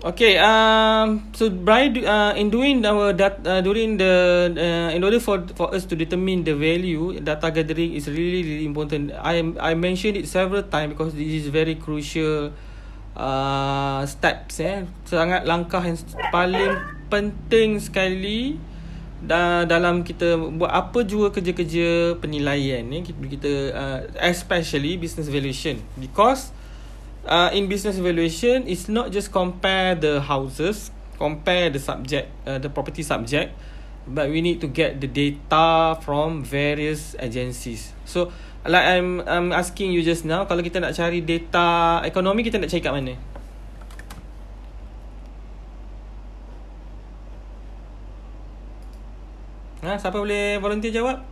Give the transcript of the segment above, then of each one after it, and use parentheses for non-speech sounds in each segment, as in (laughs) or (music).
Okay, um, so Brian, uh, in doing our dat, uh, during the, uh, in order for for us to determine the value, data gathering is really really important. I I mentioned it several times because this is very crucial uh, steps. Eh, sangat langkah yang paling penting sekali da, dalam kita buat apa juga kerja-kerja penilaian ni kita, kita uh, especially business valuation because uh, in business evaluation is not just compare the houses compare the subject uh, the property subject but we need to get the data from various agencies so like i'm i'm asking you just now kalau kita nak cari data ekonomi kita nak cari kat mana Ha, siapa boleh volunteer jawab?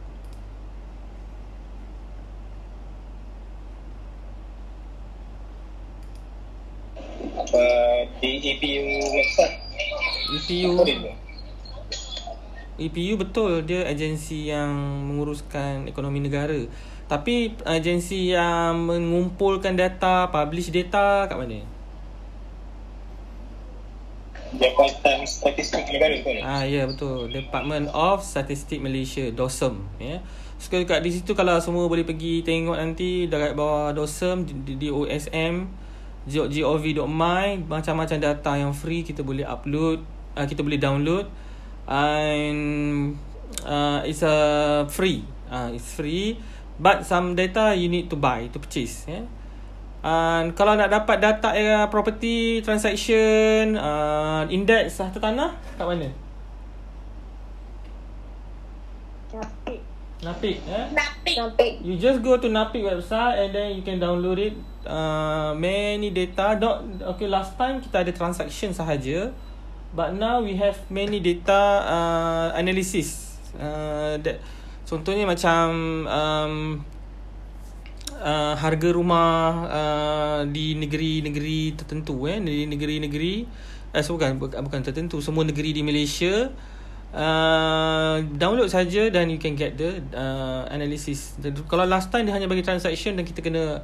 Di EPU website. EPU. EPU betul dia agensi yang menguruskan ekonomi negara. Tapi agensi yang mengumpulkan data, publish data kat mana? Department Statistik Negara tu. Ah ya yeah, betul. Department of Statistik Malaysia, DOSM ya. Yeah. So kat di situ kalau semua boleh pergi tengok nanti dekat bawah DOSM di, di gov.my macam-macam data yang free kita boleh upload uh, kita boleh download. And uh, it's a uh, free. Uh, it's free. But some data you need to buy to purchase yeah. And kalau nak dapat data era property transaction uh, index harta tanah kat mana? Napik. Napik eh? Napik. Napik. You just go to Napik website and then you can download it uh, many data. Not okay. Last time kita ada transaction sahaja, but now we have many data uh, analysis. Uh, that contohnya macam um, uh, harga rumah uh, di negeri-negeri tertentu eh, di negeri-negeri eh so bukan bukan tertentu semua negeri di Malaysia. Uh, download saja dan you can get the uh, analysis. Kalau last time dia hanya bagi transaction dan kita kena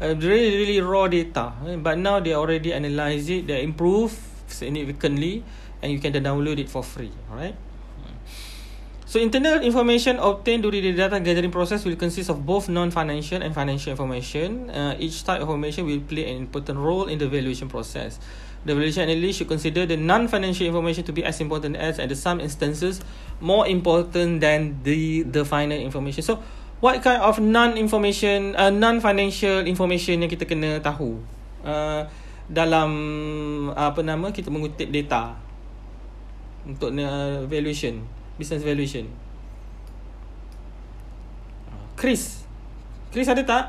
uh, really really raw data eh? but now they already analyze it they improve significantly and you can download it for free alright so internal information obtained during the data gathering process will consist of both non-financial and financial information uh, each type of information will play an important role in the valuation process the valuation analyst should consider the non-financial information to be as important as at some instances more important than the the final information. So what kind of non information uh, non financial information yang kita kena tahu? Uh, dalam uh, apa nama kita mengutip data untuk uh, valuation business valuation. Chris. Chris ada tak?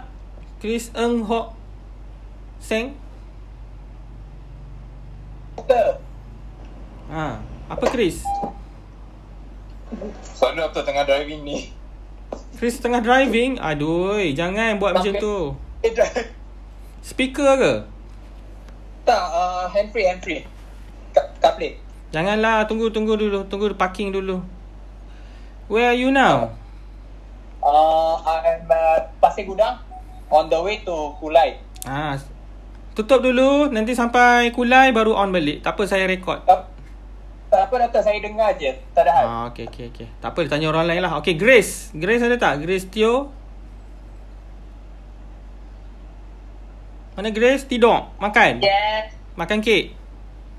Chris Eng Hock Seng Ha, apa Chris? Sana apa tengah driving ni? Chris tengah driving Aduh Jangan buat macam tu Eh Speaker ke? Tak uh, Hand free Hand free Kat plate Janganlah Tunggu tunggu dulu Tunggu parking dulu Where are you now? Uh, I'm uh, Pasir Gudang On the way to Kulai Ah, Tutup dulu Nanti sampai Kulai Baru on balik. Tak apa saya record. Tak tak apa doktor saya dengar je. Tak ada hal. Ah, okay, okay, okay. tak apa tanya orang lain lah. Okay Grace. Grace ada tak? Grace Tio? Mana Grace? Tidur makan? Yes. Makan kek?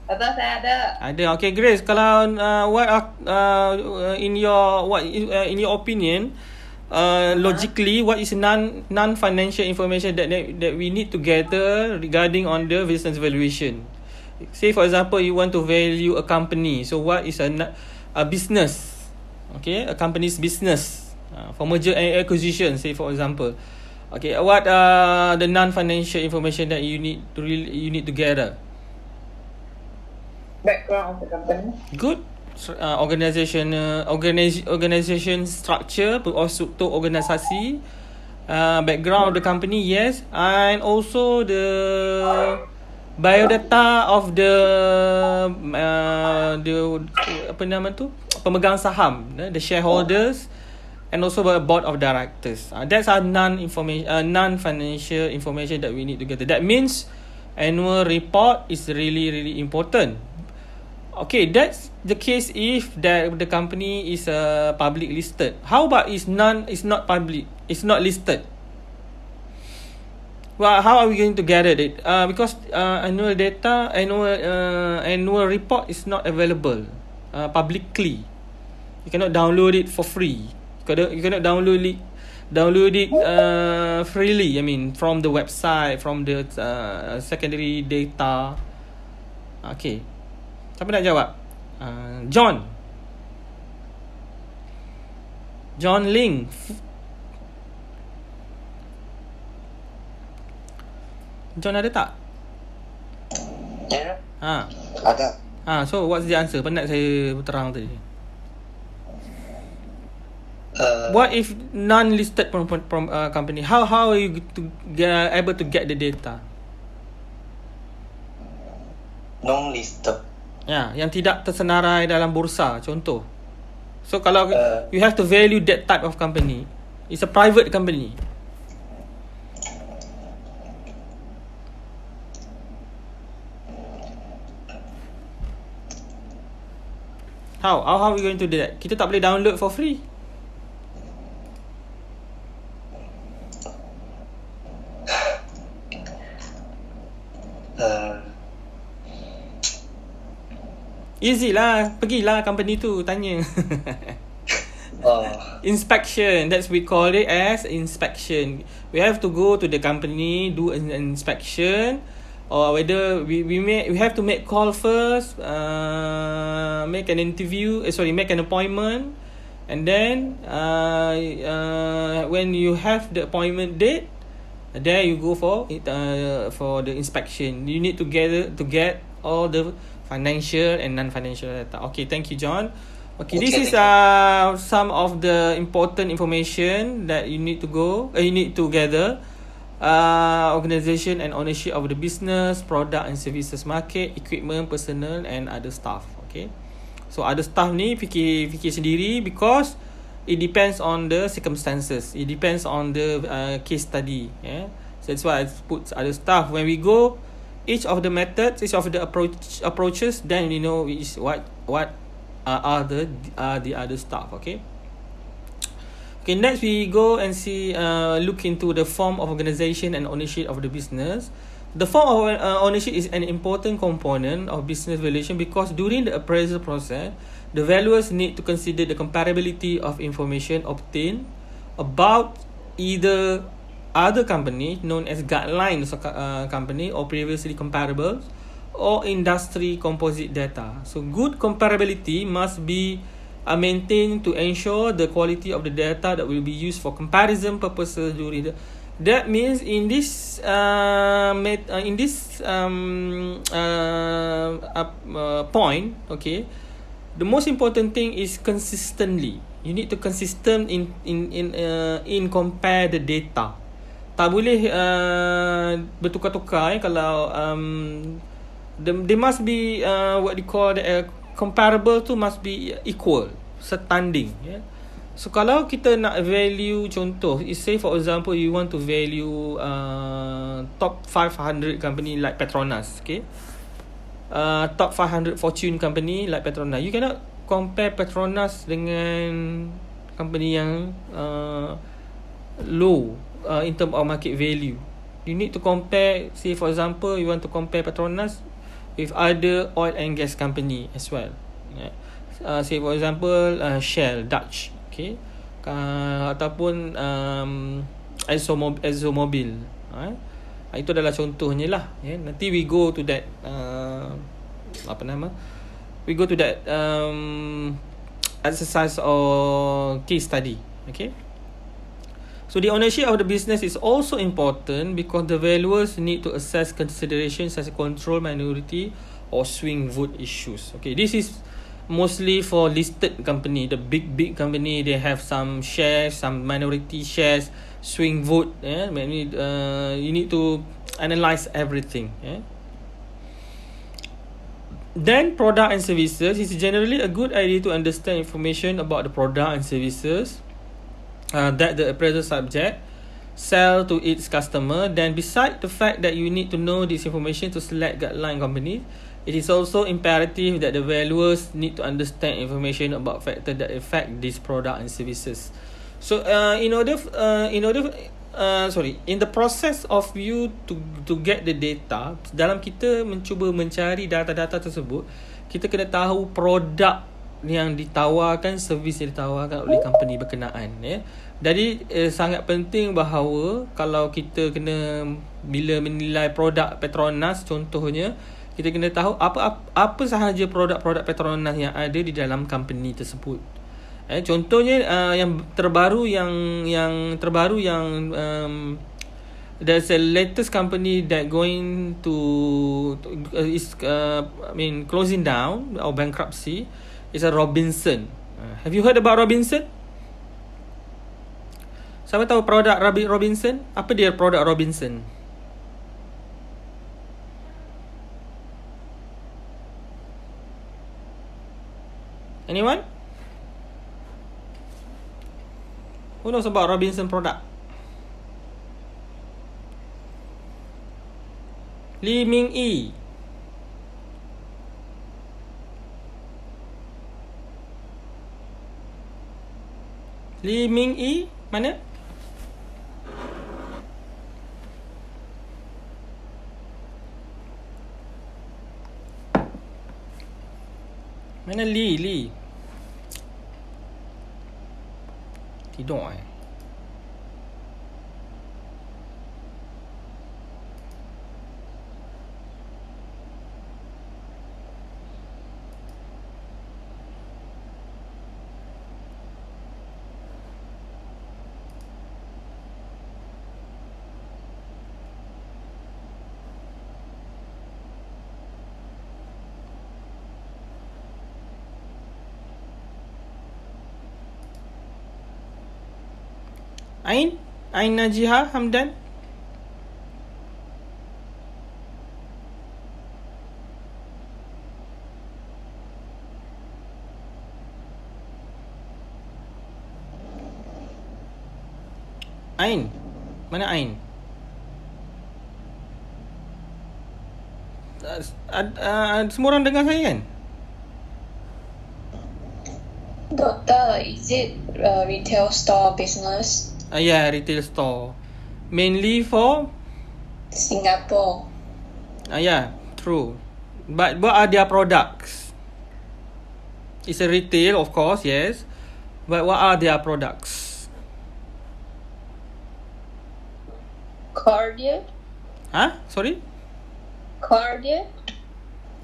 Betul saya ada. Ada. Okay Grace, kalau uh, what uh, uh, in your what uh, in your opinion uh, logically what is non non financial information that that we need to gather regarding on the business valuation? say for example you want to value a company. So what is a a business? Okay a company's business. Uh, for merger and acquisition say for example. Okay what are the non financial information that you need to really you need to gather? Background of the company. Good uh, organisation uh, organiz- organisation structure to organisasi uh, background of the company yes and also the biodata of the uh, the apa nama tu pemegang saham the shareholders and also the board of directors uh, that's our non information uh, non financial information that we need to get that means annual report is really really important. Okay, that's the case if that the company is uh, public listed. How about is non is not public, it's not listed. Well, how are we going to gather it? Uh, because uh, annual data, annual uh, annual report is not available uh, publicly. You cannot download it for free. You cannot, you cannot download it download it uh, freely. I mean, from the website, from the uh, secondary data. Okay. Siapa nak jawab? Uh, John. John Ling. John ada tak? Ya. Ha. Ada. Ha, so what's the answer? Penat saya terang tadi. Uh, What if non-listed from, from, from uh, company? How how are you to get, able to get the data? non-listed. Ya, yang tidak tersenarai dalam bursa, contoh. So kalau Uh. you have to value that type of company, it's a private company. How? How how are we going to do that? Kita tak boleh download for free. Uh, Easy lah, pergilah company tu tanya. uh, (laughs) inspection that's we call it as inspection. We have to go to the company do an inspection or whether we we make we have to make call first uh, make an interview eh, sorry make an appointment and then uh, uh, when you have the appointment date there you go for it uh, for the inspection. You need to gather to get all the financial and non-financial data. Okay thank you john. Okay, this Okay, is thank uh some of the important information that you need to go uh, you need to gather. Uh, organisation and ownership of the business product and services market equipment personnel and other staff. Okay? So other staff ni fikir fikir sendiri because it depends on the circumstances. It depends on the uh, case study yeah? So that's why I put other staff. When we go each of the methods each of the approach approaches then you know is what what are the are the other stuff okay? Okay next we go and see uh, look into the form of organization and ownership of the business. The form of uh, ownership is an important component of business valuation because during the appraisal process the valuers need to consider the comparability of information obtained about either other company known as guidelines of, uh, company or previously comparables or industry composite data. So good comparability must be uh, maintained to ensure the quality of the data that will be used for comparison purposes during the that means in this uh, met, uh, in this um, uh, uh, point okay the most important thing is consistently you need to consistent in in in uh, in compare the data tak boleh uh, bertukar-tukar eh, kalau um, the, they must be uh, what they call the, uh, comparable tu must be equal setanding yeah? so kalau kita nak value contoh say for example you want to value uh, top 500 company like Petronas okay? Uh, top 500 fortune company like Petronas. You cannot compare Petronas dengan company yang uh, low uh, in term of market value. You need to compare say for example you want to compare Petronas with other oil and gas company as well. Yeah. uh, say for example uh, Shell Dutch okay? Uh, ataupun um, ExxonMobil, ExxonMobil uh, itu adalah contohnya lah yeah. nanti we go to that uh, apa nama? We go to that um, exercise or case study okay So the ownership of the business is also important because the valuers need to assess considerations as control minority or swing vote issues. Okay, this is mostly for listed company. The big big company they have some shares, some minority shares, swing vote. Yeah, maybe uh, you need to analyze everything. Yeah. Then product and services is generally a good idea to understand information about the product and services uh, that the appraisal subject sell to its customer. Then, beside the fact that you need to know this information to select guideline companies, it is also imperative that the valuers need to understand information about factors that affect this product and services. So, uh, in order, uh, in order, uh, sorry, in the process of you to to get the data, dalam kita mencuba mencari data-data tersebut, kita kena tahu produk yang ditawarkan, servis yang ditawarkan oleh company berkenaan, ya. Jadi eh, sangat penting bahawa kalau kita kena bila menilai produk Petronas contohnya kita kena tahu apa apa, apa sahaja produk-produk Petronas yang ada di dalam company tersebut. Eh contohnya uh, yang terbaru yang yang terbaru yang um, there's a latest company that going to, to uh, is uh, I mean closing down or bankruptcy is a Robinson. Uh, have you heard about Robinson? Siapa tahu produk Robi- Robinson? Apa dia produk Robinson? Anyone? Who knows about Robinson product? Lee Ming Yi. Lee Ming Yi mana? Mana Lee Lee? Tidur eh. Ain? Ain Najiha Hamdan? Ain? Mana Ain? Uh, uh, semua orang dengar saya kan? Doctor, is it a retail store business? Uh, yeah, retail store. Mainly for Singapore. Ah, yeah, true. But what are their products? It's a retail, of course, yes. But what are their products? Cardia? Huh? Sorry? Cardia?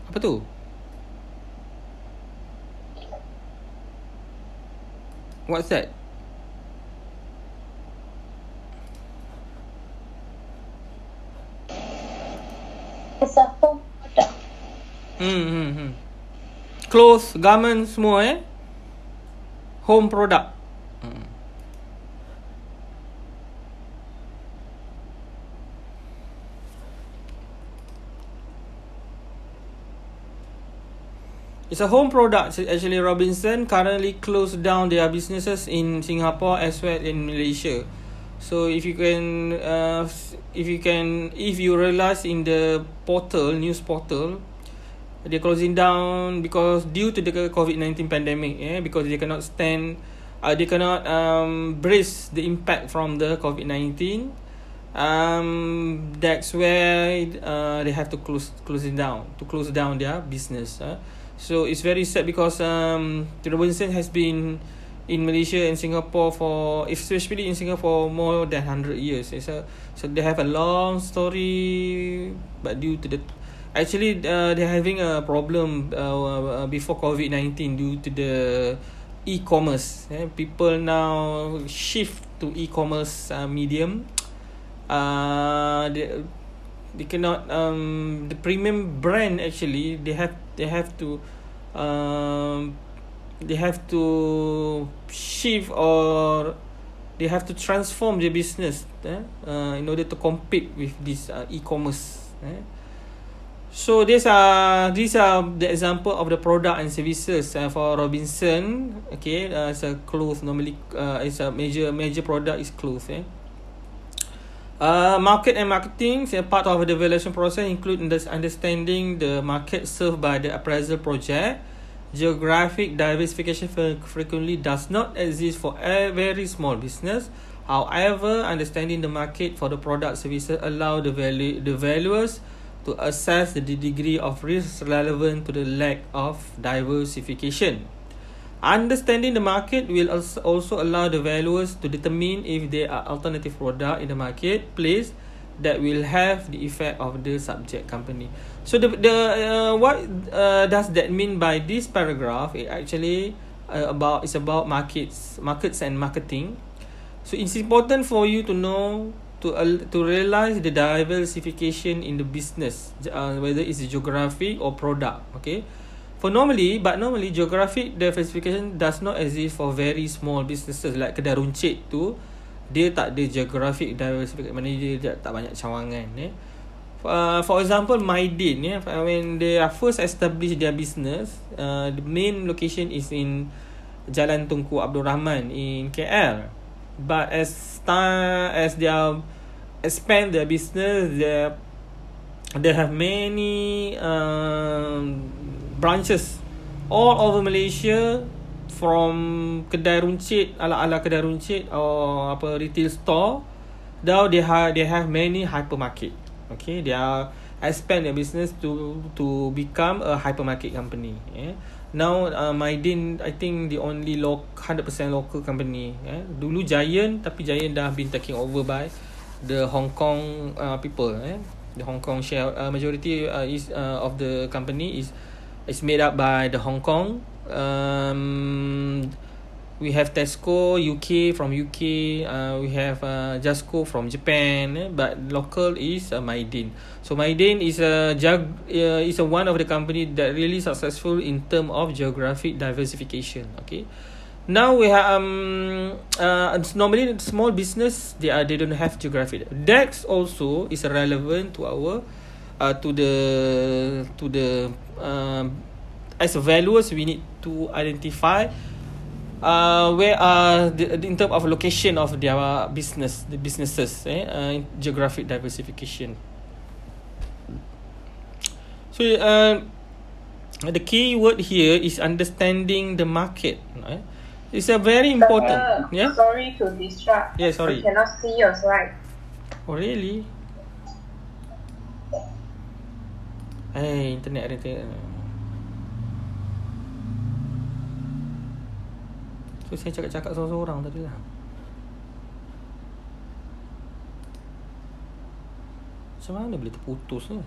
Apa tu? What's that? It's a home product. Hmm, hmm, hmm. Clothes, garments semua eh? Home product. Hmm. It's a home product actually Robinson currently closed down their businesses in Singapore as well in Malaysia. So if you can uh, if you can if you realize in the portal news portal they're closing down because due to the COVID-19 pandemic yeah because they cannot stand uh, they cannot um, brace the impact from the COVID-19 um, that's where uh, they have to close it down to close down their business uh. so it's very sad because um, the Robinson has been in Malaysia and Singapore for especially in Singapore more than 100 years so, so they have a long story but due to the actually uh, they're having a problem uh, uh, before COVID-19 due to the e-commerce eh? people now shift to e-commerce uh, medium uh, they, they cannot um, the premium brand actually they have they have to um, they have to shift or they have to transform their business eh? uh, in order to compete with this uh, e-commerce eh? So these are these are the example of the product and services uh, for Robinson. Okay, uh, it's a clothes normally. Uh, it's a major major product is clothes. Eh. Uh, market and marketing a part of the evaluation process include under- understanding the market served by the appraisal project. Geographic diversification fre- frequently does not exist for a very small business. However, understanding the market for the product services allow the value the valuers to assess the degree of risk relevant to the lack of diversification. Understanding the market will als- also allow the valuers to determine if there are alternative product in the marketplace that will have the effect of the subject company. So the the uh, what uh, does that mean by this paragraph? It actually uh, about it's about markets, markets and marketing. So it's important for you to know to uh, to realize the diversification in the business, uh, whether it's geographic or product. Okay. For normally, but normally geographic diversification does not exist for very small businesses like kedai runcit tu dia tak ada geographic diversification maknanya dia, dia tak banyak cawangan eh. Uh, for example, Maidin yeah, when they are first established their business, uh, the main location is in Jalan Tunku Abdul Rahman in KL. But as time as they are expand their business, they they have many um, branches all over Malaysia from kedai runcit ala-ala kedai runcit or apa retail store now they have they have many hypermarket. Okay they are expand their business to to become a hypermarket company yeah. Now uh, Maidin I think the only loc 100% local company yeah. Dulu Giant tapi Giant dah been taken over by the Hong Kong uh, people eh the Hong Kong share uh, majority uh, is uh, of the company is is made up by the Hong Kong um we have Tesco UK from UK uh, we have uh, Jasco from Japan eh? but local is uh, Maidin so Maidin is a jag uh, is a one of the company that really successful in term of geographic diversification okay now we have um uh normally small business they are they don't have geographic dex also is relevant to our uh to the to the um as valuers we need to identify uh where are the in term of location of their business the businesses eh uh, geographic diversification so uh the key word here is understanding the market right? It's a very important. Doctor, Yeah. Sorry to distract. Yeah, sorry. I cannot see your slide. Oh really? Eh, internet ada ter- So saya cakap-cakap seorang-seorang tadi lah. Macam mana boleh terputus ni?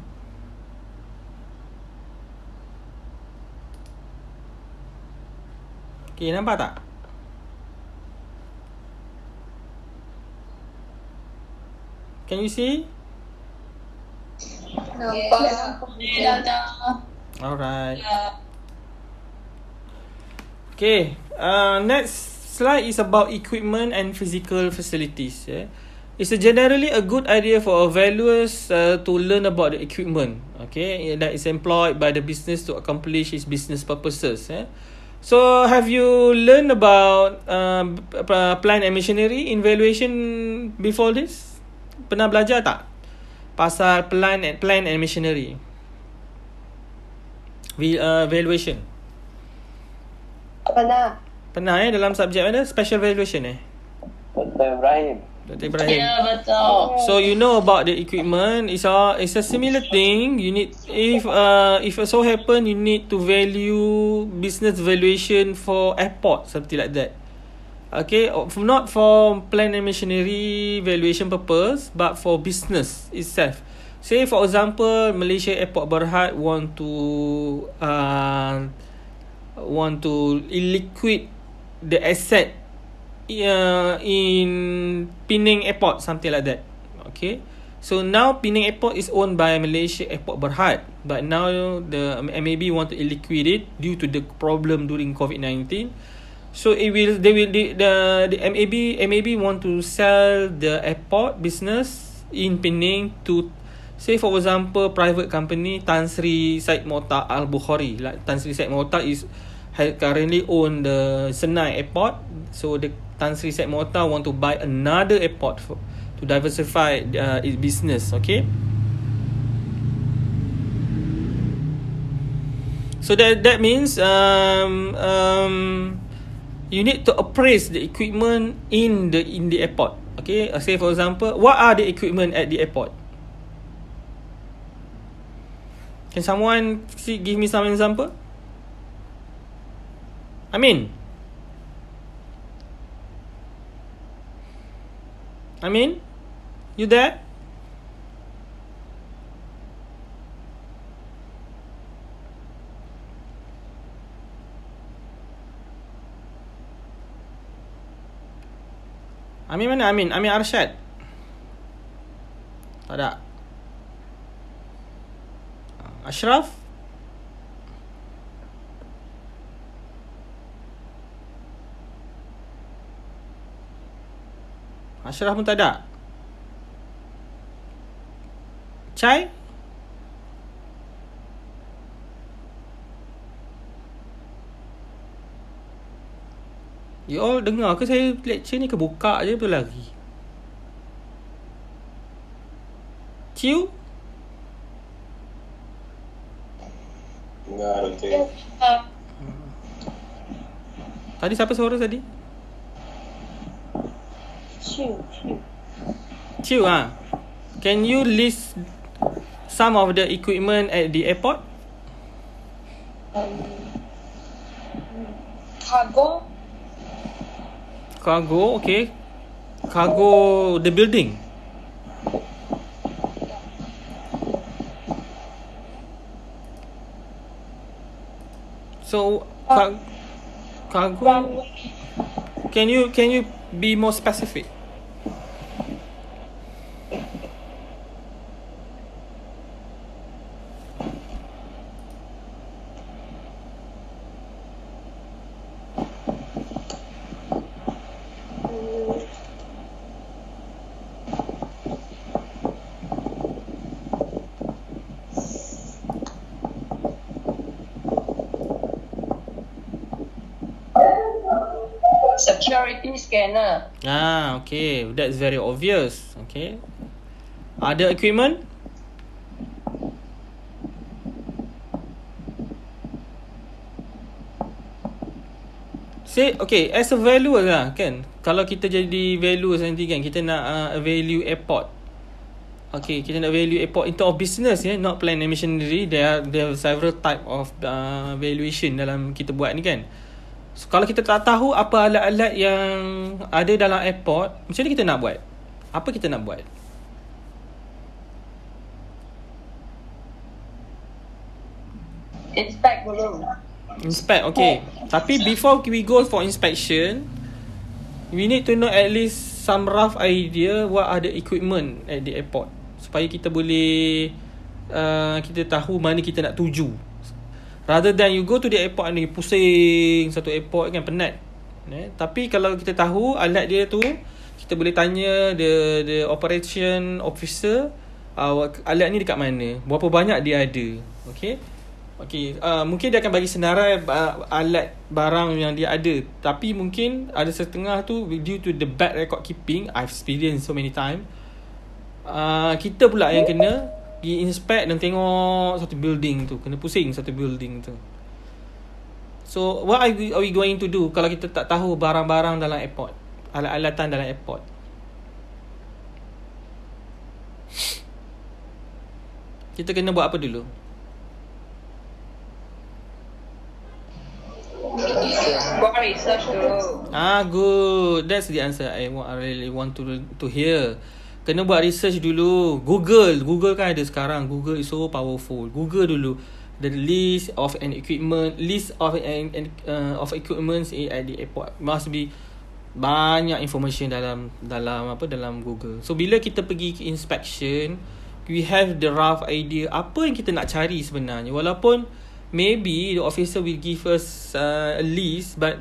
Okay, nampak tak? Can you see? Nampak. Alright. Okay. Uh, next slide is about equipment and physical facilities. Yeah. It's a generally a good idea for our valuers uh, to learn about the equipment. Okay, that is employed by the business to accomplish its business purposes. Yeah. So, have you learned about uh, plant and machinery in valuation before this? Pernah belajar tak? Pasal plant and plant and machinery. Vi- uh, valuation. Pernah. Pernah eh dalam subjek mana? Special valuation eh? Dr. Ibrahim. Dr. Ibrahim. Ya betul. So you know about the equipment. It's a it's a similar thing. You need if uh if it so happen you need to value business valuation for airport something like that. Okay, of- not for plant and machinery valuation purpose, but for business itself. Say for example, Malaysia Airport Berhad want to uh, want to liquid the asset uh, in Penang Airport, something like that. Okay. So now Penang Airport is owned by Malaysia Airport Berhad, but now the MAB want to liquidate due to the problem during COVID nineteen. So it will they will the the, the MAB MAB want to sell the airport business in Penang to say for example private company Tan Sri Said Mokhtar Al Bukhari like Tan Sri Said Mokhtar is currently own the Senai airport so the Tan Sri Said Mokhtar want to buy another airport for to diversify uh, its business. Okay. So that that means um, um, you need to appraise the equipment in the in the airport. Okay, uh, say for example, what are the equipment at the airport? Can someone see, give me some example? I mean, you there? Amin mana Amin? Amin Arsyad? Tak ada. Ashraf? Ashraf pun tak ada. Chai? You all dengar ke saya lecture ni ke buka je betul lari? Ciu? Dengar. Uh, Tadi siapa suara tadi? Ciu, ciu. Ciu ah. Can you list some of the equipment at the airport? Um, cargo. Cargo, okay. Cargo the building. So car- cargo can you can you be more specific? Scanner. Ah, okay. That's very obvious. Okay. Other equipment? Say, okay, as a valuer lah kan Kalau kita jadi valuer nanti kan Kita nak uh, value airport Okay, kita nak value airport in terms of business ya, not plan and machinery. There are there are several type of uh, valuation dalam kita buat ni kan. So, kalau kita tak tahu apa alat-alat yang ada dalam airport, macam mana kita nak buat? Apa kita nak buat? Inspect dulu. Inspect, okay. Tapi before we go for inspection, we need to know at least some rough idea what are the equipment at the airport. Supaya kita boleh uh, kita tahu mana kita nak tuju. Rather than you go to the airport you pusing satu airport kan penat. Eh? Tapi kalau kita tahu alat dia tu, kita boleh tanya the the operation officer uh, alat ni dekat mana, berapa banyak dia ada. Okay. Okay, uh, mungkin dia akan bagi senarai uh, alat barang yang dia ada. Tapi mungkin ada setengah tu due to the bad record keeping, I've experienced so many time. Uh, kita pula yang kena pergi inspect dan tengok satu building tu. Kena pusing satu building tu. So, what are we, are we going to do kalau kita tak tahu barang-barang dalam airport? Alat-alatan dalam airport. Kita kena buat apa dulu? Buat research dulu. Ah good. That's the answer I want. I really want to to hear. Kena buat research dulu. Google, Google kan ada sekarang. Google is so powerful. Google dulu the list of an equipment, list of an, an uh, of equipments at the airport. Must be banyak information dalam dalam apa dalam Google. So bila kita pergi inspection, we have the rough idea apa yang kita nak cari sebenarnya. Walaupun maybe the officer will give us uh, a list but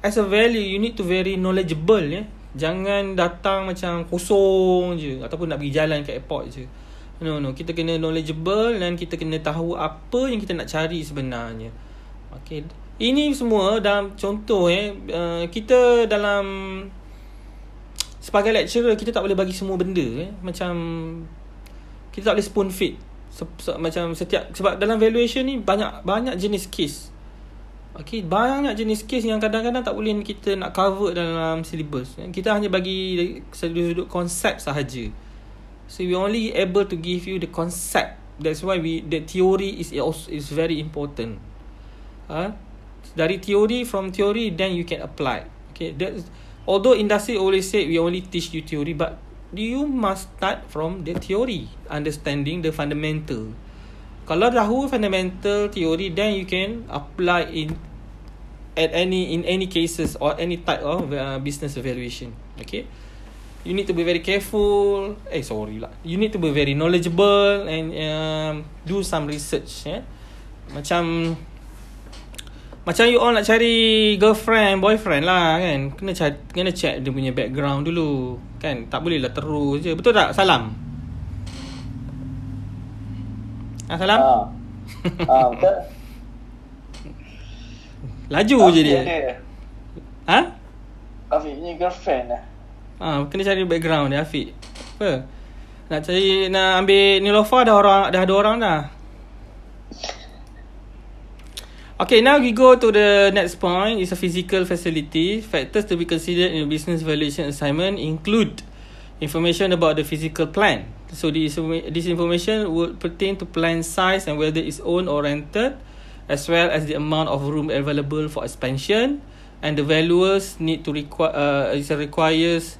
as a value you need to very knowledgeable ya. Jangan datang macam kosong je ataupun nak pergi jalan ke airport je. No no, kita kena knowledgeable dan kita kena tahu apa yang kita nak cari sebenarnya. Okay. Ini semua dalam contoh eh uh, kita dalam sebagai lecturer kita tak boleh bagi semua benda eh. Macam kita tak boleh spoon feed. Se, se, macam setiap sebab dalam valuation ni banyak banyak jenis case. Okay, banyak jenis case yang kadang-kadang tak boleh kita nak cover dalam syllabus. Kita hanya bagi dari sudut konsep sahaja. So we only able to give you the concept. That's why we the theory is also is very important. Uh, dari theory from theory then you can apply. Okay, that although industry always say we only teach you theory, but you must start from the theory, understanding the fundamental. Kalau tahu fundamental theory, then you can apply in at any in any cases or any type of uh, business evaluation. Okay, you need to be very careful. Eh, sorry lah. You need to be very knowledgeable and um, do some research. Yeah, macam macam you all nak cari girlfriend, boyfriend lah kan. Kena cari, kena check dia punya background dulu. Kan? Tak boleh lah terus je. Betul tak? Salam. Ah, salam. Ah. Ah, betul. Laju je dia. Ada. Ha? Afiq ni girlfriend lah. Ha, kena cari background dia Afiq. Apa? Nak cari nak ambil Nilofa dah orang dah ada orang dah. Okay, now we go to the next point. It's a physical facility. Factors to be considered in a business valuation assignment include information about the physical plan. So this, this information would pertain to plan size and whether it's owned or rented, as well as the amount of room available for expansion. And the valuers need to require uh, it requires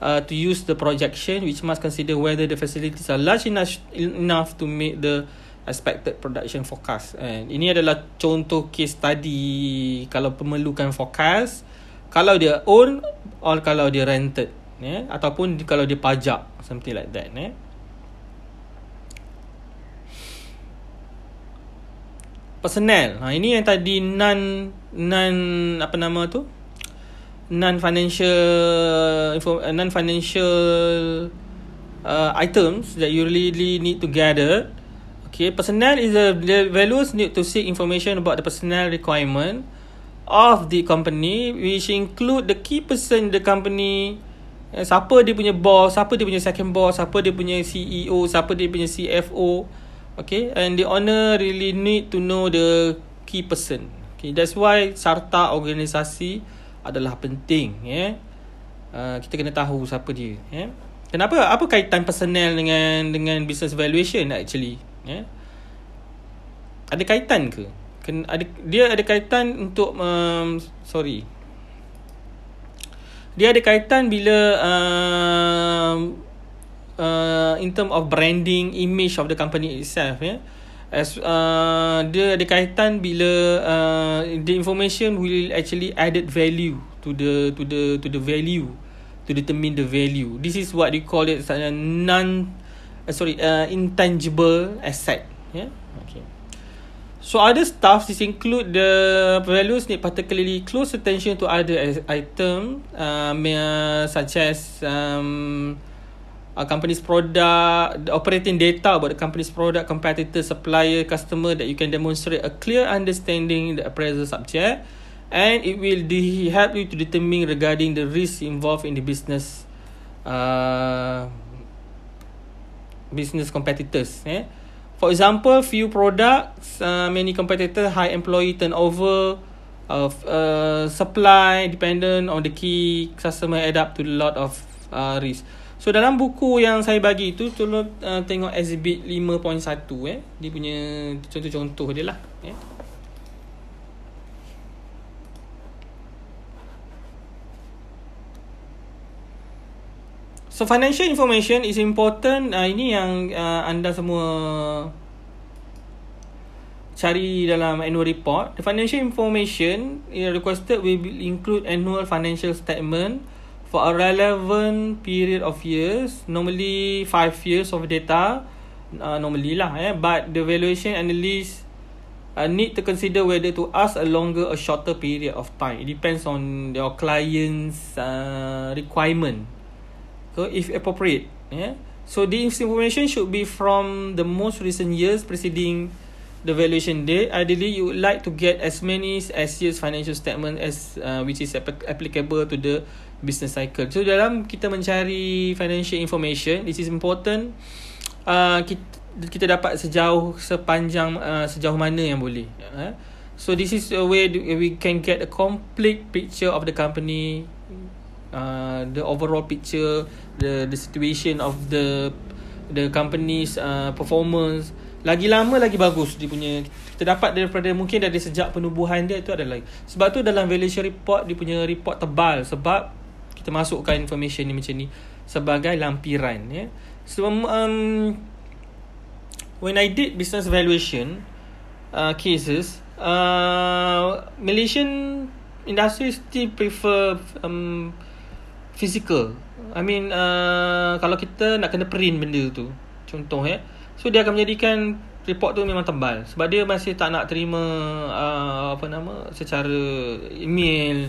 uh, to use the projection, which must consider whether the facilities are large enough enough to meet the expected production forecast. And ini adalah contoh case study kalau memerlukan forecast, kalau dia own or kalau dia rented, ya, ataupun kalau dia pajak, something like that, ya. Personnel. Ha, ini yang tadi non non apa nama tu? Non financial non financial uh, items that you really need to gather. Okay, personnel is a the values need to seek information about the personnel requirement of the company which include the key person the company eh, siapa dia punya boss, siapa dia punya second boss, siapa dia punya CEO, siapa dia punya CFO. Okay, and the owner really need to know the key person. Okay, that's why sarta organisasi adalah penting. Yeah? Uh, kita kena tahu siapa dia. Yeah? Kenapa? Apa kaitan personnel dengan dengan business valuation actually? Yeah? Ada kaitan ke? Ken, ada dia ada kaitan untuk um, sorry. Dia ada kaitan bila um, uh, in term of branding image of the company itself ya. Yeah? As uh, dia ada kaitan bila uh, the information will actually added value to the to the to the value to determine the value. This is what we call it uh, non uh, sorry uh, intangible asset. Yeah. Okay. So other stuff this include the values need particularly close attention to other item um, uh, such as um, a company's product, the operating data about the company's product, competitor, supplier, customer that you can demonstrate a clear understanding the appraisal subject and it will de- help you to determine regarding the risk involved in the business uh, business competitors eh? For example few products uh, many competitor high employee turnover of uh, supply dependent on the key customer add up to a lot of uh, risk so dalam buku yang saya bagi tu tolong uh, tengok exhibit 5.1 eh dia punya contoh-contoh dia lah eh So financial information is important. Uh, ini yang uh, anda semua cari dalam annual report. The financial information is requested will include annual financial statement for a relevant period of years. Normally five years of data. Uh, normally lah eh. But the valuation analyst uh, need to consider whether to ask a longer or shorter period of time. It depends on your client's uh, requirement. So if appropriate, yeah. So this information should be from the most recent years preceding the valuation date. Ideally, you would like to get as many as years financial statement as uh, which is ap- applicable to the business cycle. So dalam kita mencari financial information, this is important. Uh, kita, kita dapat sejauh sepanjang uh, sejauh mana yang boleh. Uh. So this is a way we can get a complete picture of the company, uh, the overall picture, the the situation of the the company's uh, performance. Lagi lama lagi bagus dia punya kita dapat daripada mungkin dari sejak penubuhan dia tu adalah sebab tu dalam valuation report dia punya report tebal sebab kita masukkan information ni macam ni sebagai lampiran ya. So um, when I did business valuation uh, cases uh, Malaysian industry still prefer um, physical. I mean uh, kalau kita nak kena print benda tu contoh ya. So dia akan menjadikan report tu memang tebal sebab dia masih tak nak terima uh, apa nama secara email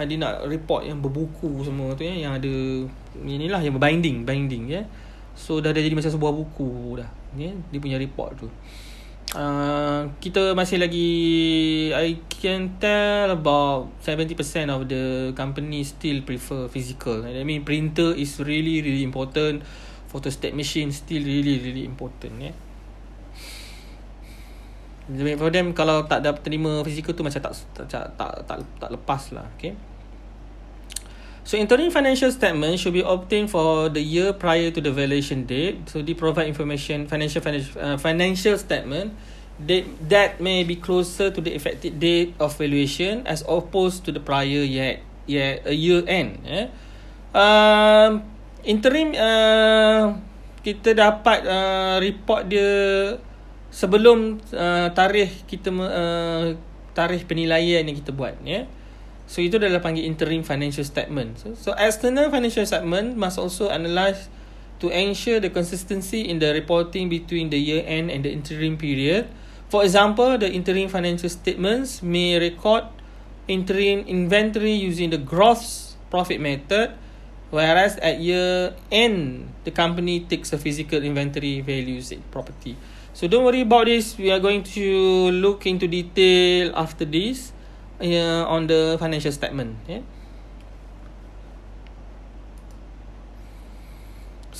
uh, dia nak report yang berbuku semua tu ya yang ada inilah yang berbinding binding ya. So dah, dah jadi macam sebuah buku dah ya dia punya report tu. Uh, kita masih lagi I can tell about 70% of the company still prefer physical. I mean printer is really really important. Photostat machine still really really important ya. Yeah. For them kalau tak dapat terima physical tu macam tak tak tak, tak, tak lepas lah. Okay. So interim financial statement should be obtained for the year prior to the valuation date. So they provide information financial financial uh, financial statement that that may be closer to the effective date of valuation as opposed to the prior yet yeah a year end. Yeah. Um, interim uh, kita dapat uh, report dia sebelum uh, tarikh kita uh, tarikh penilaian yang kita buat. Yeah? So itu adalah panggil interim financial statement. So, so external financial statement must also analyze to ensure the consistency in the reporting between the year end and the interim period. For example, the interim financial statements may record interim inventory using the gross profit method whereas at year end the company takes a physical inventory values its property. So don't worry about this. We are going to look into detail after this uh, on the financial statement. Yeah.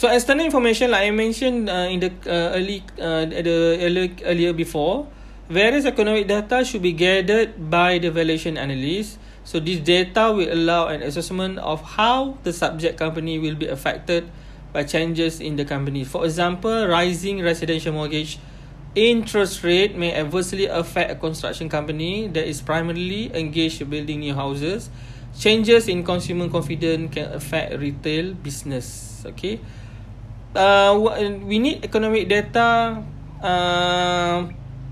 So external information, like I mentioned uh, in the uh, early uh, the earlier, earlier before, various economic data should be gathered by the valuation analyst. So this data will allow an assessment of how the subject company will be affected by changes in the company. For example, rising residential mortgage interest rate may adversely affect a construction company that is primarily engaged in building new houses. Changes in consumer confidence can affect retail business. Okay, uh, we need economic data uh,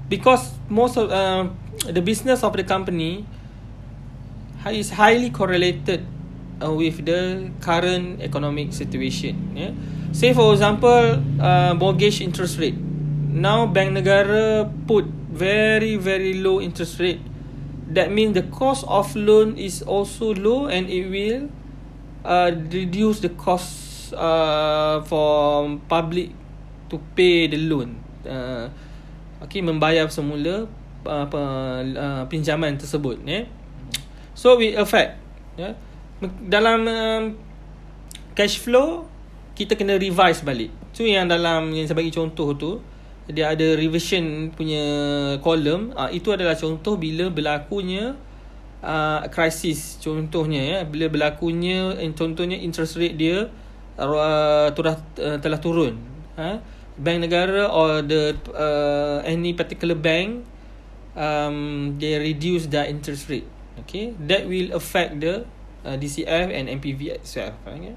because most of uh, the business of the company is highly correlated uh, with the current economic situation. Yeah, say for example, uh, mortgage interest rate. Now bank negara put very very low interest rate. That means the cost of loan is also low and it will uh, reduce the cost uh, for public to pay the loan. Uh, okay, membayar semula uh, apa uh, pinjaman tersebut. Yeah. So we affect. Yeah dalam um, cash flow kita kena revise balik. Tu yang dalam yang saya bagi contoh tu dia ada revision punya column uh, itu adalah contoh bila berlakunya uh, crisis contohnya ya bila berlakunya contohnya interest rate dia uh, turah, uh, telah turun ha uh, bank negara or the uh, any particular bank um they reduce their interest rate okay that will affect the uh, DCF and MPV itself. Ya?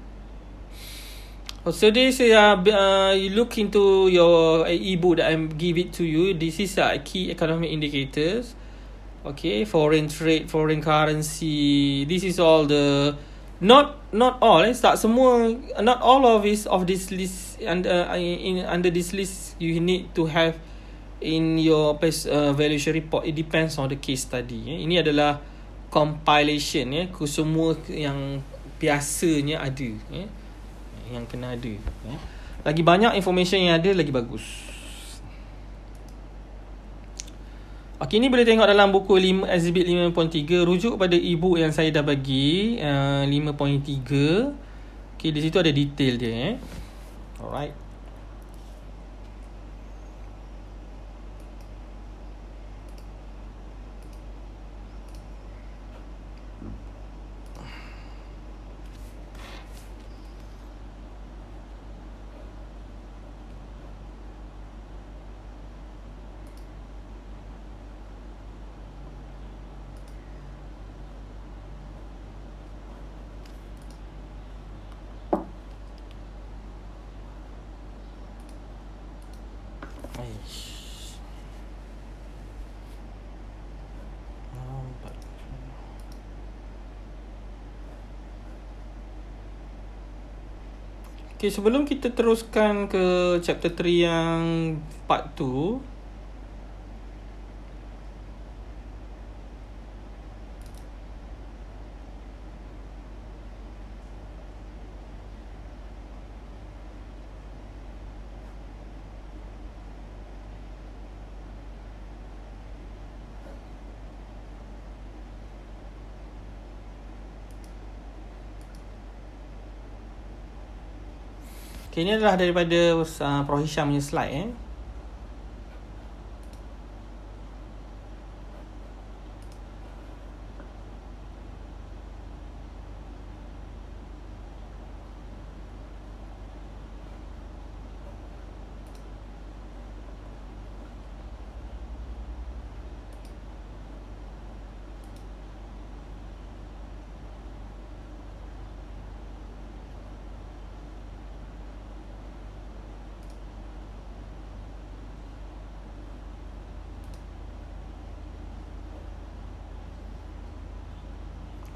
Oh, so this uh, uh, you look into your uh, e-book that I give it to you. This is uh, key economic indicators. Okay, foreign trade, foreign currency. This is all the not not all. Eh, tak semua. Not all of this of this list and uh, in under this list you need to have in your base uh, valuation report. It depends on the case study. Eh. Ini adalah compilation ya ku semua yang biasanya ada ya yang kena ada ya lagi banyak information yang ada lagi bagus Okey, ni boleh tengok dalam buku 5, exhibit 5.3 rujuk pada e-book yang saya dah bagi uh, 5.3. Okey, di situ ada detail dia eh. Alright. Okay, sebelum kita teruskan ke chapter 3 yang part 2 Okay, ini adalah daripada uh, Prof. Hisham punya slide eh.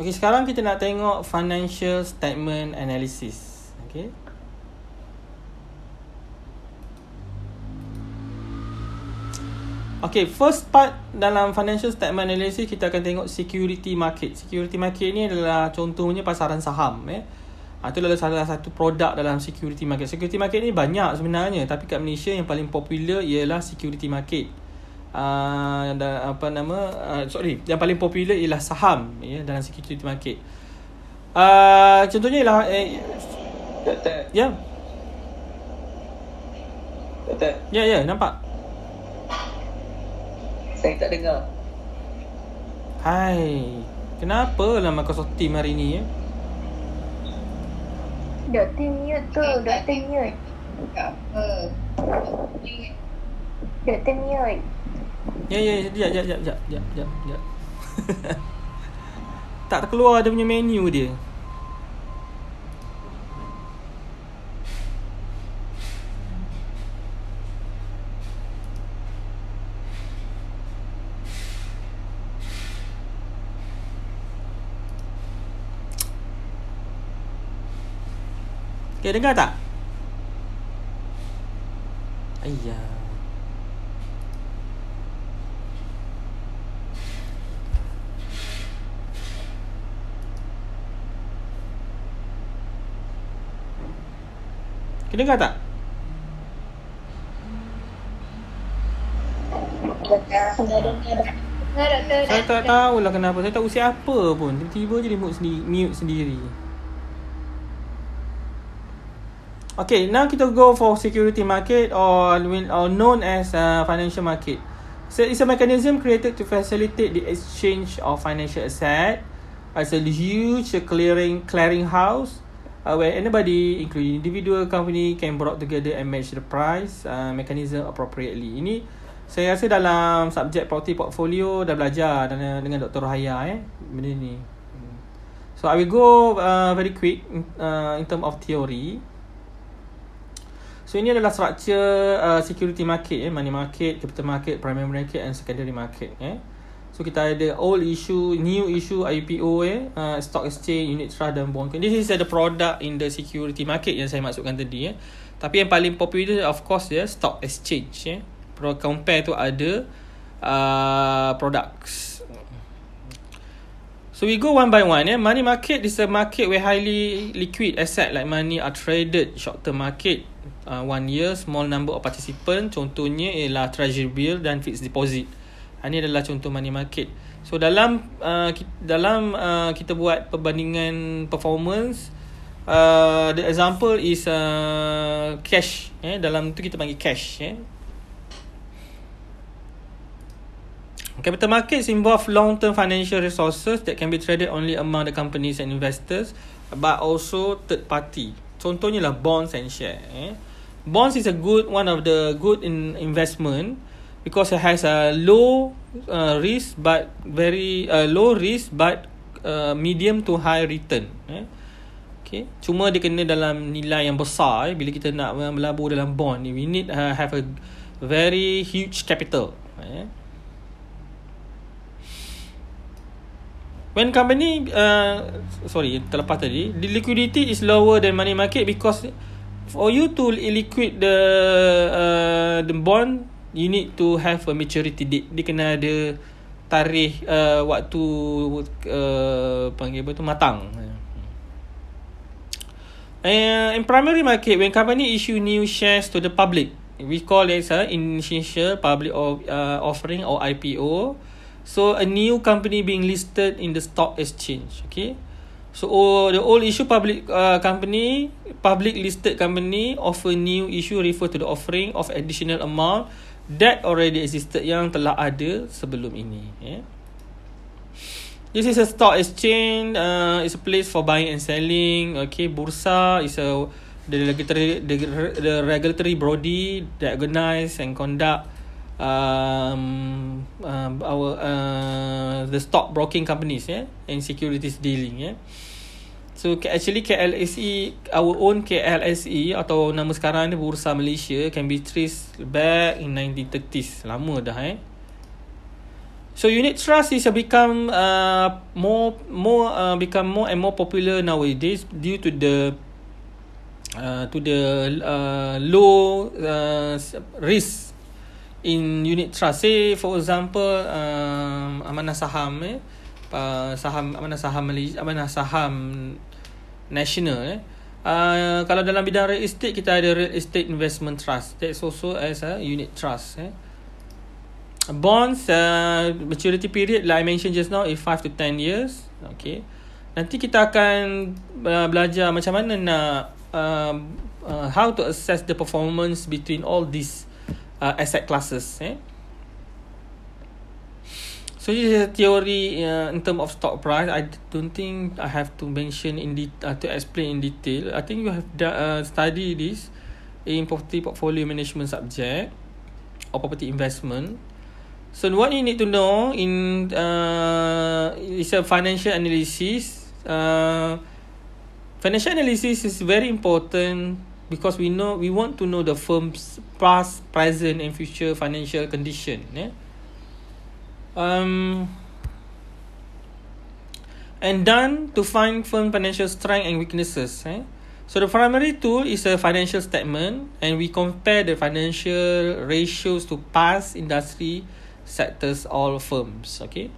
Okey, sekarang kita nak tengok financial statement analysis. Okey. Okay, first part dalam financial statement analysis kita akan tengok security market. Security market ni adalah contohnya pasaran saham eh. Ha, itu adalah salah satu produk dalam security market. Security market ni banyak sebenarnya tapi kat Malaysia yang paling popular ialah security market. Uh, dan apa nama uh, sorry yang paling popular ialah saham ya dalam security market. Uh, contohnya ialah eh, Doktor, ya doktor, ya ya nampak. saya tak dengar. Hai. Kenapa lah Microsoft Team hari ni ya? Doktor mute tu, doktor mute. Apa? Doktor mute. Ya ya ya jap jap jap jap jap jap tak terkeluar dia punya menu dia. Okay, dengar tak? Kena dengar tak? Saya tak tahulah kenapa. Saya tak usia apa pun. Tiba-tiba je dia mute sendiri. Mute sendiri. Okay, now kita go for security market or or known as uh, financial market. So it's a mechanism created to facilitate the exchange of financial asset as a huge clearing clearing house uh, where anybody, including individual company, can brought together and match the price uh, mechanism appropriately. Ini saya rasa dalam subjek property portfolio dah belajar dengan, dengan Dr. Rohaya eh benda ni. So I will go uh, very quick uh, in term of theory. So ini adalah structure uh, security market eh money market, capital market, primary market and secondary market eh. So kita ada old issue, new issue IPO eh, uh, stock exchange, unit trust dan bond. This is the product in the security market yang saya masukkan tadi eh. Tapi yang paling popular of course ya stock exchange eh. Pro compare tu ada uh, products. So we go one by one eh. Money market is a market where highly liquid asset like money are traded short term market uh, one year small number of participant contohnya ialah treasury bill dan fixed deposit. Ini adalah contoh money market. So dalam uh, ki- dalam uh, kita buat perbandingan performance uh, the example is uh, cash eh dalam tu kita panggil cash eh Capital markets involve long-term financial resources that can be traded only among the companies and investors but also third party. Contohnya lah bonds and share. Eh. Bonds is a good one of the good in investment because it has a low uh, risk but very uh, low risk but uh, medium to high return. Eh. Okay. Cuma dia kena dalam nilai yang besar eh, bila kita nak melabur dalam bond. We need uh, have a very huge capital. Eh. When company uh, sorry terlepas tadi the liquidity is lower than money market because for you to liquid the uh, the bond you need to have a maturity date dia kena ada tarikh uh, waktu uh, panggil apa tu matang uh, in primary market when company issue new shares to the public we call it uh, initial public of, uh, offering or IPO So a new company being listed in the stock exchange. Okay. So oh, the old issue public uh, company, public listed company offer new issue refer to the offering of additional amount that already existed yang telah ada sebelum ini. Yeah. This is a stock exchange. Uh, it's a place for buying and selling. Okay, bursa is a the regulatory the, the regulatory body that organize and conduct um, um our uh, the stock broking companies yeah and securities dealing yeah so actually KLSE our own KLSE atau nama sekarang ni Bursa Malaysia can be traced back in 1930s lama dah eh? So unit trust is uh, become uh, more more uh, become more and more popular nowadays due to the uh, to the uh, low uh, risk in unit trust. Say for example um, amanah saham eh? Uh, saham amanah saham Malaysia amanah saham national eh. Uh, kalau dalam bidang real estate kita ada real estate investment trust. That's also as a unit trust eh. Bonds uh, maturity period like I mentioned just now is 5 to 10 years. Okay. Nanti kita akan uh, belajar macam mana nak uh, uh, how to assess the performance between all these uh, asset classes eh so this is a theory uh, in term of stock price i don't think i have to mention in de- uh, to explain in detail i think you have da- uh, study this in property portfolio management subject or property investment so what you need to know in uh, is a financial analysis uh, financial analysis is very important because we know we want to know the firm's past, present, and future financial condition. Yeah. Um. And done to find firm financial strength and weaknesses. Eh? So the primary tool is a financial statement, and we compare the financial ratios to past industry sectors, all firms. Okay.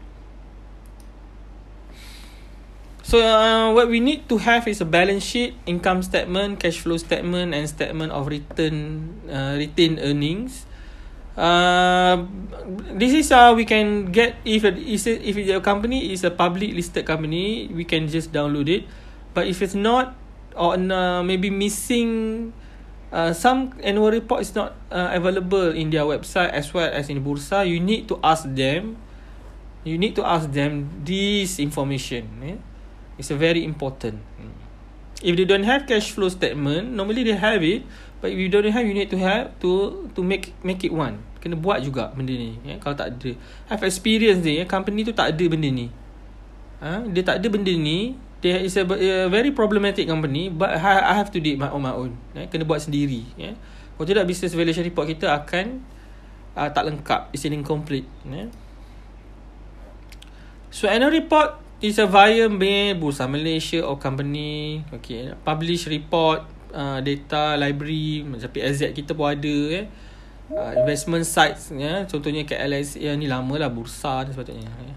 So uh, what we need to have is a balance sheet, income statement, cash flow statement, and statement of return uh, retained earnings. Uh, this is how we can get if a, is it, if the company is a public listed company, we can just download it. But if it's not, or uh, maybe missing, uh, some annual report is not uh, available in their website as well as in Bursa. You need to ask them. You need to ask them this information. Eh? It's a very important. If they don't have cash flow statement, normally they have it, but if you don't have, you need to have to to make make it one. Kena buat juga benda ni. Ya, kalau tak ada, have experience ni. Ya, company tu tak ada benda ni. Ha, dia tak ada benda ni. Dia is a, a very problematic company, but I, have to do it my, on my own. Ya, kena buat sendiri. Ya. Kalau tidak, business valuation report kita akan uh, tak lengkap. It's incomplete. Ya. So annual report is a via mail Bursa Malaysia or company okay publish report uh, data library macam PSZ kita pun ada eh uh, investment sites ya contohnya KLS yang ni lama lah bursa dan sebagainya ya.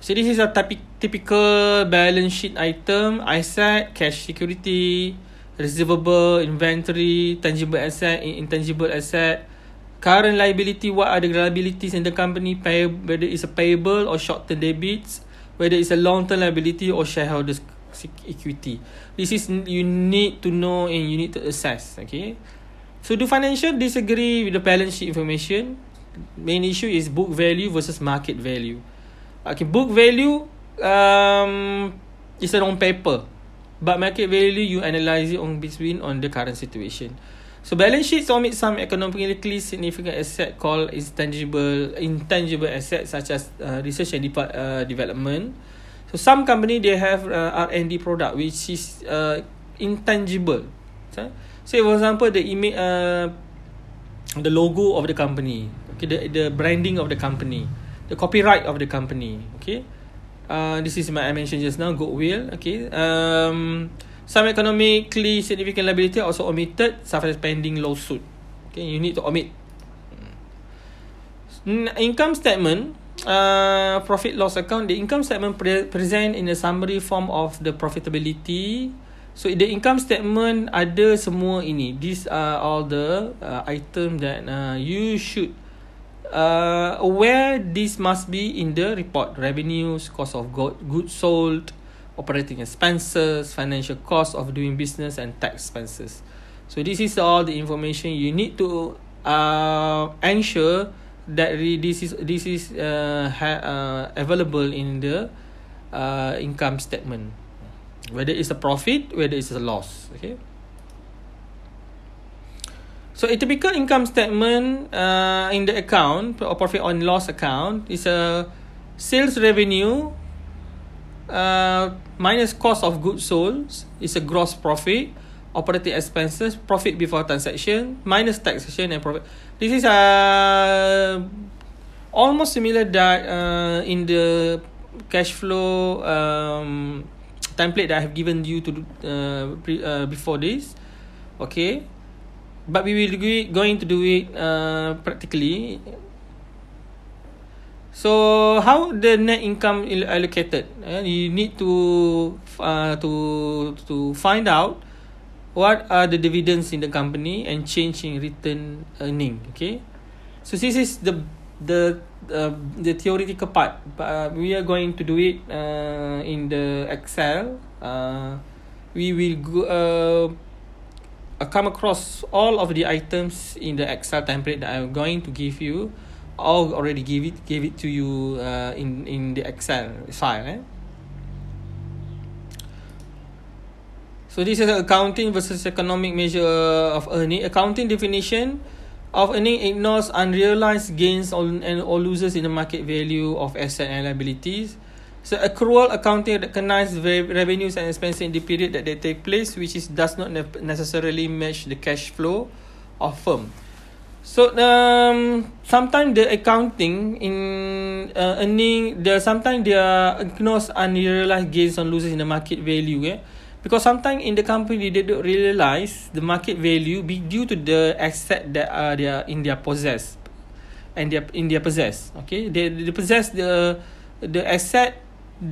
So this is a typi- typical balance sheet item asset cash security receivable inventory tangible asset intangible asset current liability, what are the liabilities in the company, pay, whether it's a payable or short-term debits, whether it's a long-term liability or shareholders equity. This is you need to know and you need to assess. Okay. So do financial disagree with the balance sheet information? Main issue is book value versus market value. Okay, book value um is on paper, but market value you analyse it on between on the current situation. So balance sheets omit some economically significant asset called intangible intangible assets such as uh, research and depa- uh, development. So some company they have uh, R&D product which is uh, intangible. So, say for example the image uh, the logo of the company, okay, the the branding of the company, the copyright of the company, okay. Uh, this is my I mentioned just now goodwill, okay. Um, some economically significant liability also omitted, as pending lawsuit. Okay, you need to omit. Mm, Income statement, uh, profit loss account. The income statement pre- present in a summary form of the profitability. So the income statement ada semua ini. These are all the uh, item that uh, you should uh, aware this must be in the report. Revenues, cost of go- goods sold, operating expenses, financial cost of doing business and tax expenses. So this is all the information you need to uh, ensure that re- this is this is uh, ha- uh, available in the uh, income statement. Whether it's a profit, whether it's a loss. Okay. So a typical income statement uh, in the account or profit on loss account is a sales revenue uh, minus cost of goods sold is a gross profit operating expenses profit before transaction minus taxation and profit this is uh, almost similar that uh, in the cash flow um, template that I have given you to uh, pre, uh, before this okay but we will be going to do it uh, practically So how the net income is allocated? Uh, you need to uh, to to find out what are the dividends in the company and change in return earning. Okay, so this is the the uh, the theoretical part. But uh, we are going to do it uh, in the Excel. Uh, we will go. Uh, come across all of the items in the Excel template that I'm going to give you. All already give it gave it to you uh, in in the Excel file. Eh? So this is accounting versus economic measure of earning. Accounting definition of earning ignores unrealized gains and or losses in the market value of asset and liabilities. So accrual accounting recognize re- revenues and expenses in the period that they take place, which is does not ne- necessarily match the cash flow of firm. So um, sometimes the accounting in uh, earning, the sometimes they are ignores unrealized gains or losses in the market value. Eh? Because sometimes in the company they don't realize the market value be due to the asset that are they are in their possess, and they in their possess. Okay, they they possess the the asset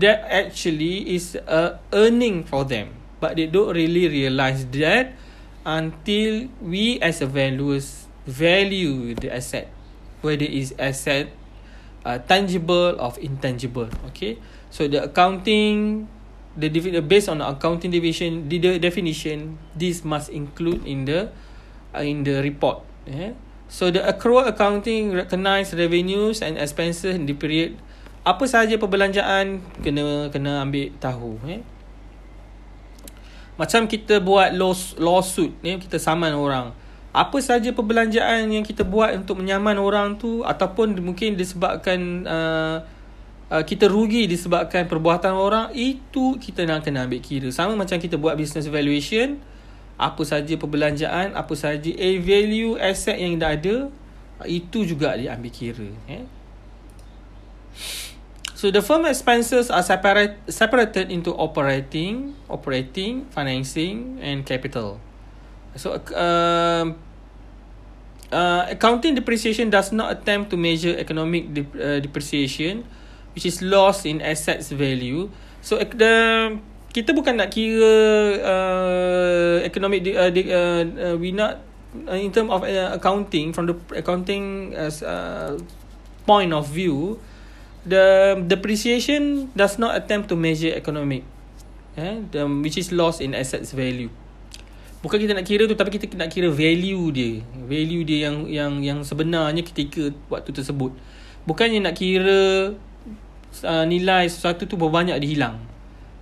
that actually is a earning for them, but they don't really realize that until we as a valuers value the asset, whether is asset uh, tangible or intangible. Okay, so the accounting the divi- based on the accounting division the, the definition this must include in the uh, in the report yeah so the accrual accounting recognize revenues and expenses in the period apa sahaja perbelanjaan kena kena ambil tahu eh? Macam kita buat law, lawsuit ni eh? kita saman orang. Apa sahaja perbelanjaan yang kita buat untuk menyaman orang tu ataupun mungkin disebabkan uh, uh, kita rugi disebabkan perbuatan orang itu kita nak kena ambil kira sama macam kita buat business valuation apa saja perbelanjaan apa saja a value asset yang dah ada itu juga diambil kira eh So the firm expenses are separate separated into operating, operating, financing, and capital. So um, uh, accounting depreciation does not attempt to measure economic de- uh, depreciation, which is loss in assets value. So the kita bukan nak kira uh, economic uh, uh, uh, we not uh, in term of uh, accounting from the accounting as uh, point of view the depreciation does not attempt to measure economic eh the, which is loss in assets value. Bukan kita nak kira tu tapi kita nak kira value dia. Value dia yang yang yang sebenarnya ketika waktu tersebut. Bukannya nak kira uh, nilai sesuatu tu berapa banyak dia hilang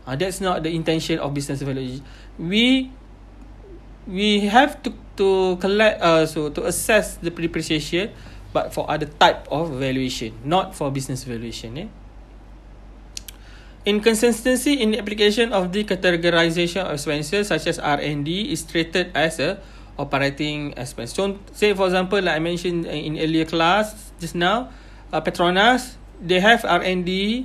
uh, that's not the intention of business value we we have to to collect uh, so to assess the depreciation but for other type of valuation not for business valuation eh? Inconsistency in the application of the categorization of expenses such as R&D is treated as a operating expense. So, say for example, like I mentioned in earlier class just now, uh, Petronas they have R&D,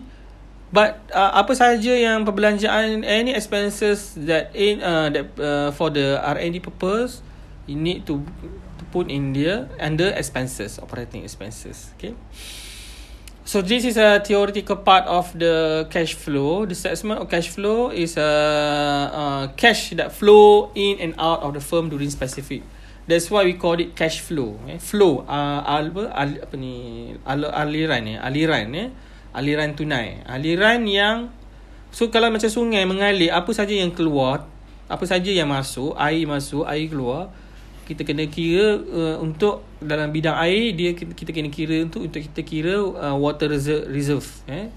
but uh, apa sahaja yang perbelanjaan any expenses that in uh, that uh, for the R&D purpose, you need to to put in there under expenses, operating expenses. Okay. So this is a theoretical part of the cash flow. The assessment of cash flow is a uh, cash that flow in and out of the firm during specific. That's why we call it cash flow. Eh? Flow, uh, apa, al, apa ni, al, aliran eh, aliran eh, aliran tunai, aliran yang so kalau macam sungai mengalir, apa saja yang keluar, apa saja yang masuk, air masuk, air keluar, kita kena kira uh, untuk dalam bidang air dia kita kena kira untuk untuk kita kira uh, water reserve, reserve eh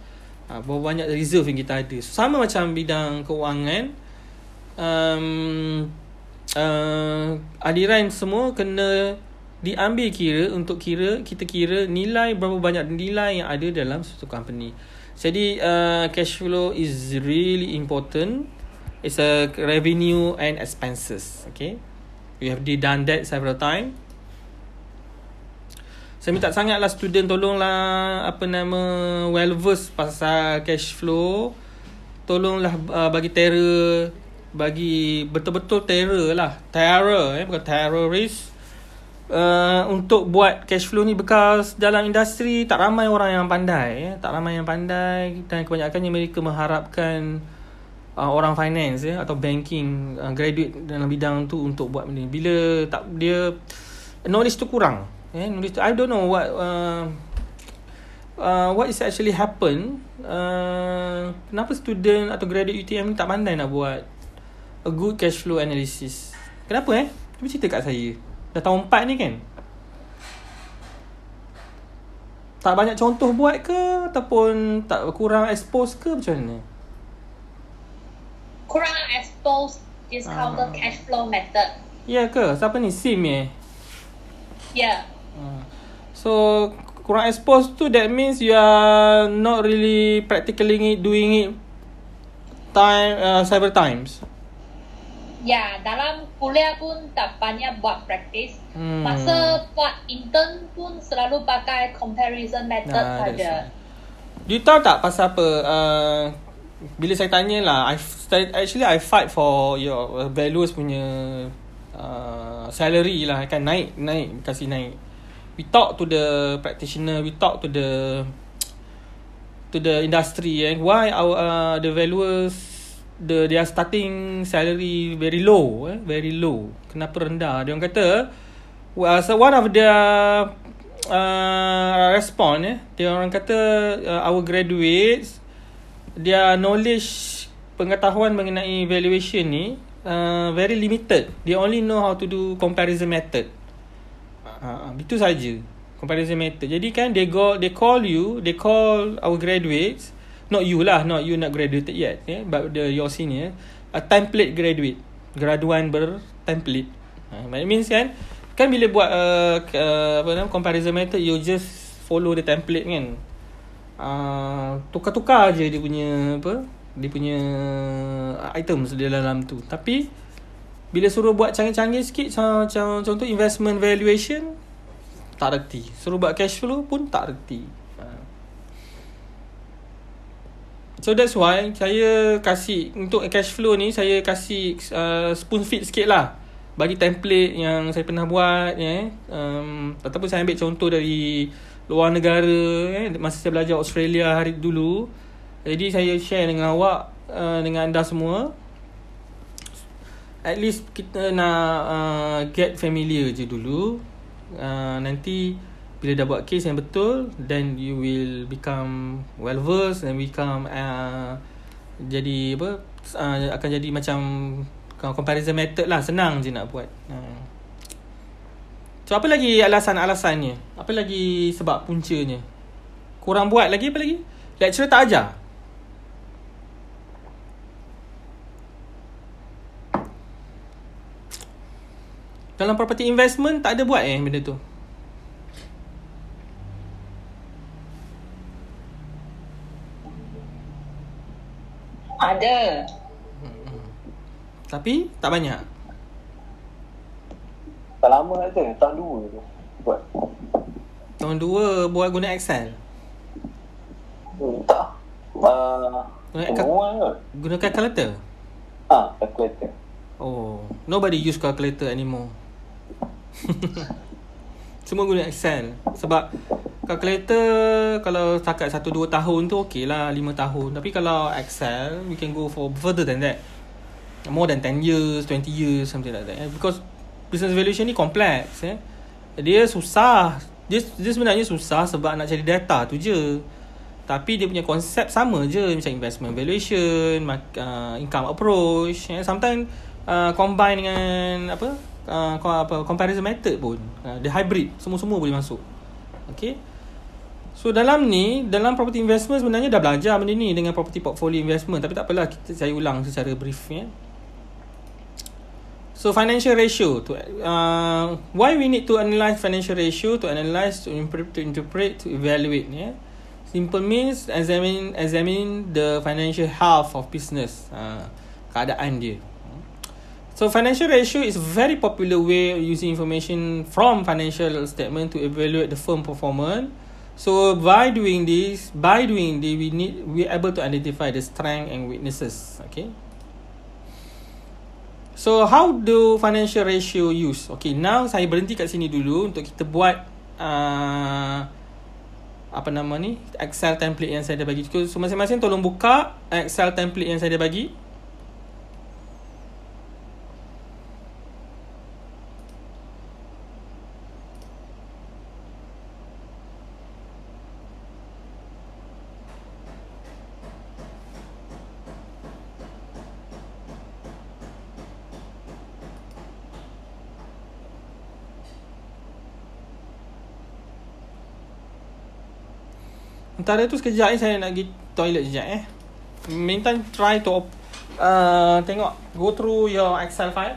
uh, berapa banyak reserve yang kita ada sama macam bidang keuangan um, uh, aliran semua kena diambil kira untuk kira kita kira nilai berapa banyak nilai yang ada dalam suatu company jadi uh, cash flow is really important it's a revenue and expenses okay We have done that several time. Saya minta sangatlah student tolonglah apa nama well versed pasal cash flow. Tolonglah uh, bagi terror bagi betul-betul terror lah. Terror eh bukan terrorist. Uh, untuk buat cash flow ni bekas dalam industri tak ramai orang yang pandai eh. tak ramai yang pandai dan kebanyakannya mereka mengharapkan uh, orang finance ya atau banking uh, graduate dalam bidang tu untuk buat benda ni. Bila tak dia knowledge tu kurang. Eh knowledge tu I don't know what uh, uh, what is actually happen uh, kenapa student atau graduate UTM ni tak pandai nak buat a good cash flow analysis. Kenapa eh? Cuba cerita kat saya. Dah tahun 4 ni kan? Tak banyak contoh buat ke ataupun tak kurang expose ke macam mana? kurang expose discounted Ah. cash flow method. Ya ke? Siapa ni? Sim eh? Yeah. Uh, So kurang exposed tu that means you are not really practically doing it time uh, several times. Ya, dalam kuliah pun tak banyak buat practice. Hmm. Masa buat intern pun selalu pakai comparison method Nah, saja. You tahu tak pasal apa? Uh, bila saya tanya lah, I actually I fight for your values punya uh, salary lah kan naik naik kasih naik. We talk to the practitioner, we talk to the to the industry eh why our uh, the valuers the their starting salary very low eh very low. Kenapa rendah? Dia orang kata well, so one of the uh, respond eh dia orang kata uh, our graduates their knowledge pengetahuan mengenai valuation ni uh, very limited. They only know how to do comparison method. Uh, itu saja comparison method. Jadi kan they go they call you they call our graduates not you lah not you not graduated yet yeah, but the your senior a template graduate. Graduan bertemplate uh, it means kan kan bila buat uh, uh, apa nama comparison method you just follow the template kan? Uh, tukar-tukar je dia punya apa dia punya items di dalam tu. Tapi bila suruh buat canggih-canggih sikit macam contoh investment valuation tak reti. Suruh buat cash flow pun tak reti uh. So that's why saya kasih untuk cash flow ni saya kasih uh, spoon feed sikit lah bagi template yang saya pernah buat ya eh. um, ataupun saya ambil contoh dari luar negara eh masa saya belajar Australia hari dulu jadi saya share dengan awak uh, dengan anda semua at least kita nak uh, get familiar je dulu. Uh, nanti bila dah buat case yang betul then you will become well versed and become uh, jadi apa uh, akan jadi macam comparison method lah senang je nak buat. Uh. So apa lagi alasan-alasannya? Apa lagi sebab puncanya? Kurang buat lagi apa lagi? Lecturer tak ajar. Dalam property investment tak ada buat eh benda tu. Ada. Tapi tak banyak. Tak lama ada, tahun dua tu. Buat. Tahun 2 buat guna Excel. Hmm, tak. Uh, Guna, kot. guna calculator. Ah, calculator. Oh, nobody use calculator anymore. (laughs) Semua guna Excel Sebab Calculator Kalau setakat 1-2 tahun tu Okay lah 5 tahun Tapi kalau Excel We can go for further than that More than 10 years 20 years Something like that eh? Because Business valuation ni complex eh? Dia susah dia, dia sebenarnya susah Sebab nak cari data tu je Tapi dia punya konsep sama je Macam investment valuation uh, Income approach eh? Sometimes uh, Combine dengan Apa uh, apa comparison method pun. Uh, dia hybrid semua-semua boleh masuk. Okey? So dalam ni dalam property investment sebenarnya dah belajar benda ni dengan property portfolio investment. Tapi tak apalah kita saya ulang secara brief ya. So financial ratio to uh, why we need to analyze financial ratio to analyze to interpret to interpret to evaluate ya. Simple means examine examine the financial health of business. Uh, keadaan dia. So financial ratio is very popular way of using information from financial statement to evaluate the firm performance. So by doing this, by doing this, we need we able to identify the strength and weaknesses. Okay. So how do financial ratio use? Okay, now saya berhenti kat sini dulu untuk kita buat uh, apa nama ni Excel template yang saya dah bagi. So masing-masing tolong buka Excel template yang saya dah bagi. Antara tu sekejap ni saya nak pergi toilet sekejap eh. Meantime try to uh, tengok go through your Excel file.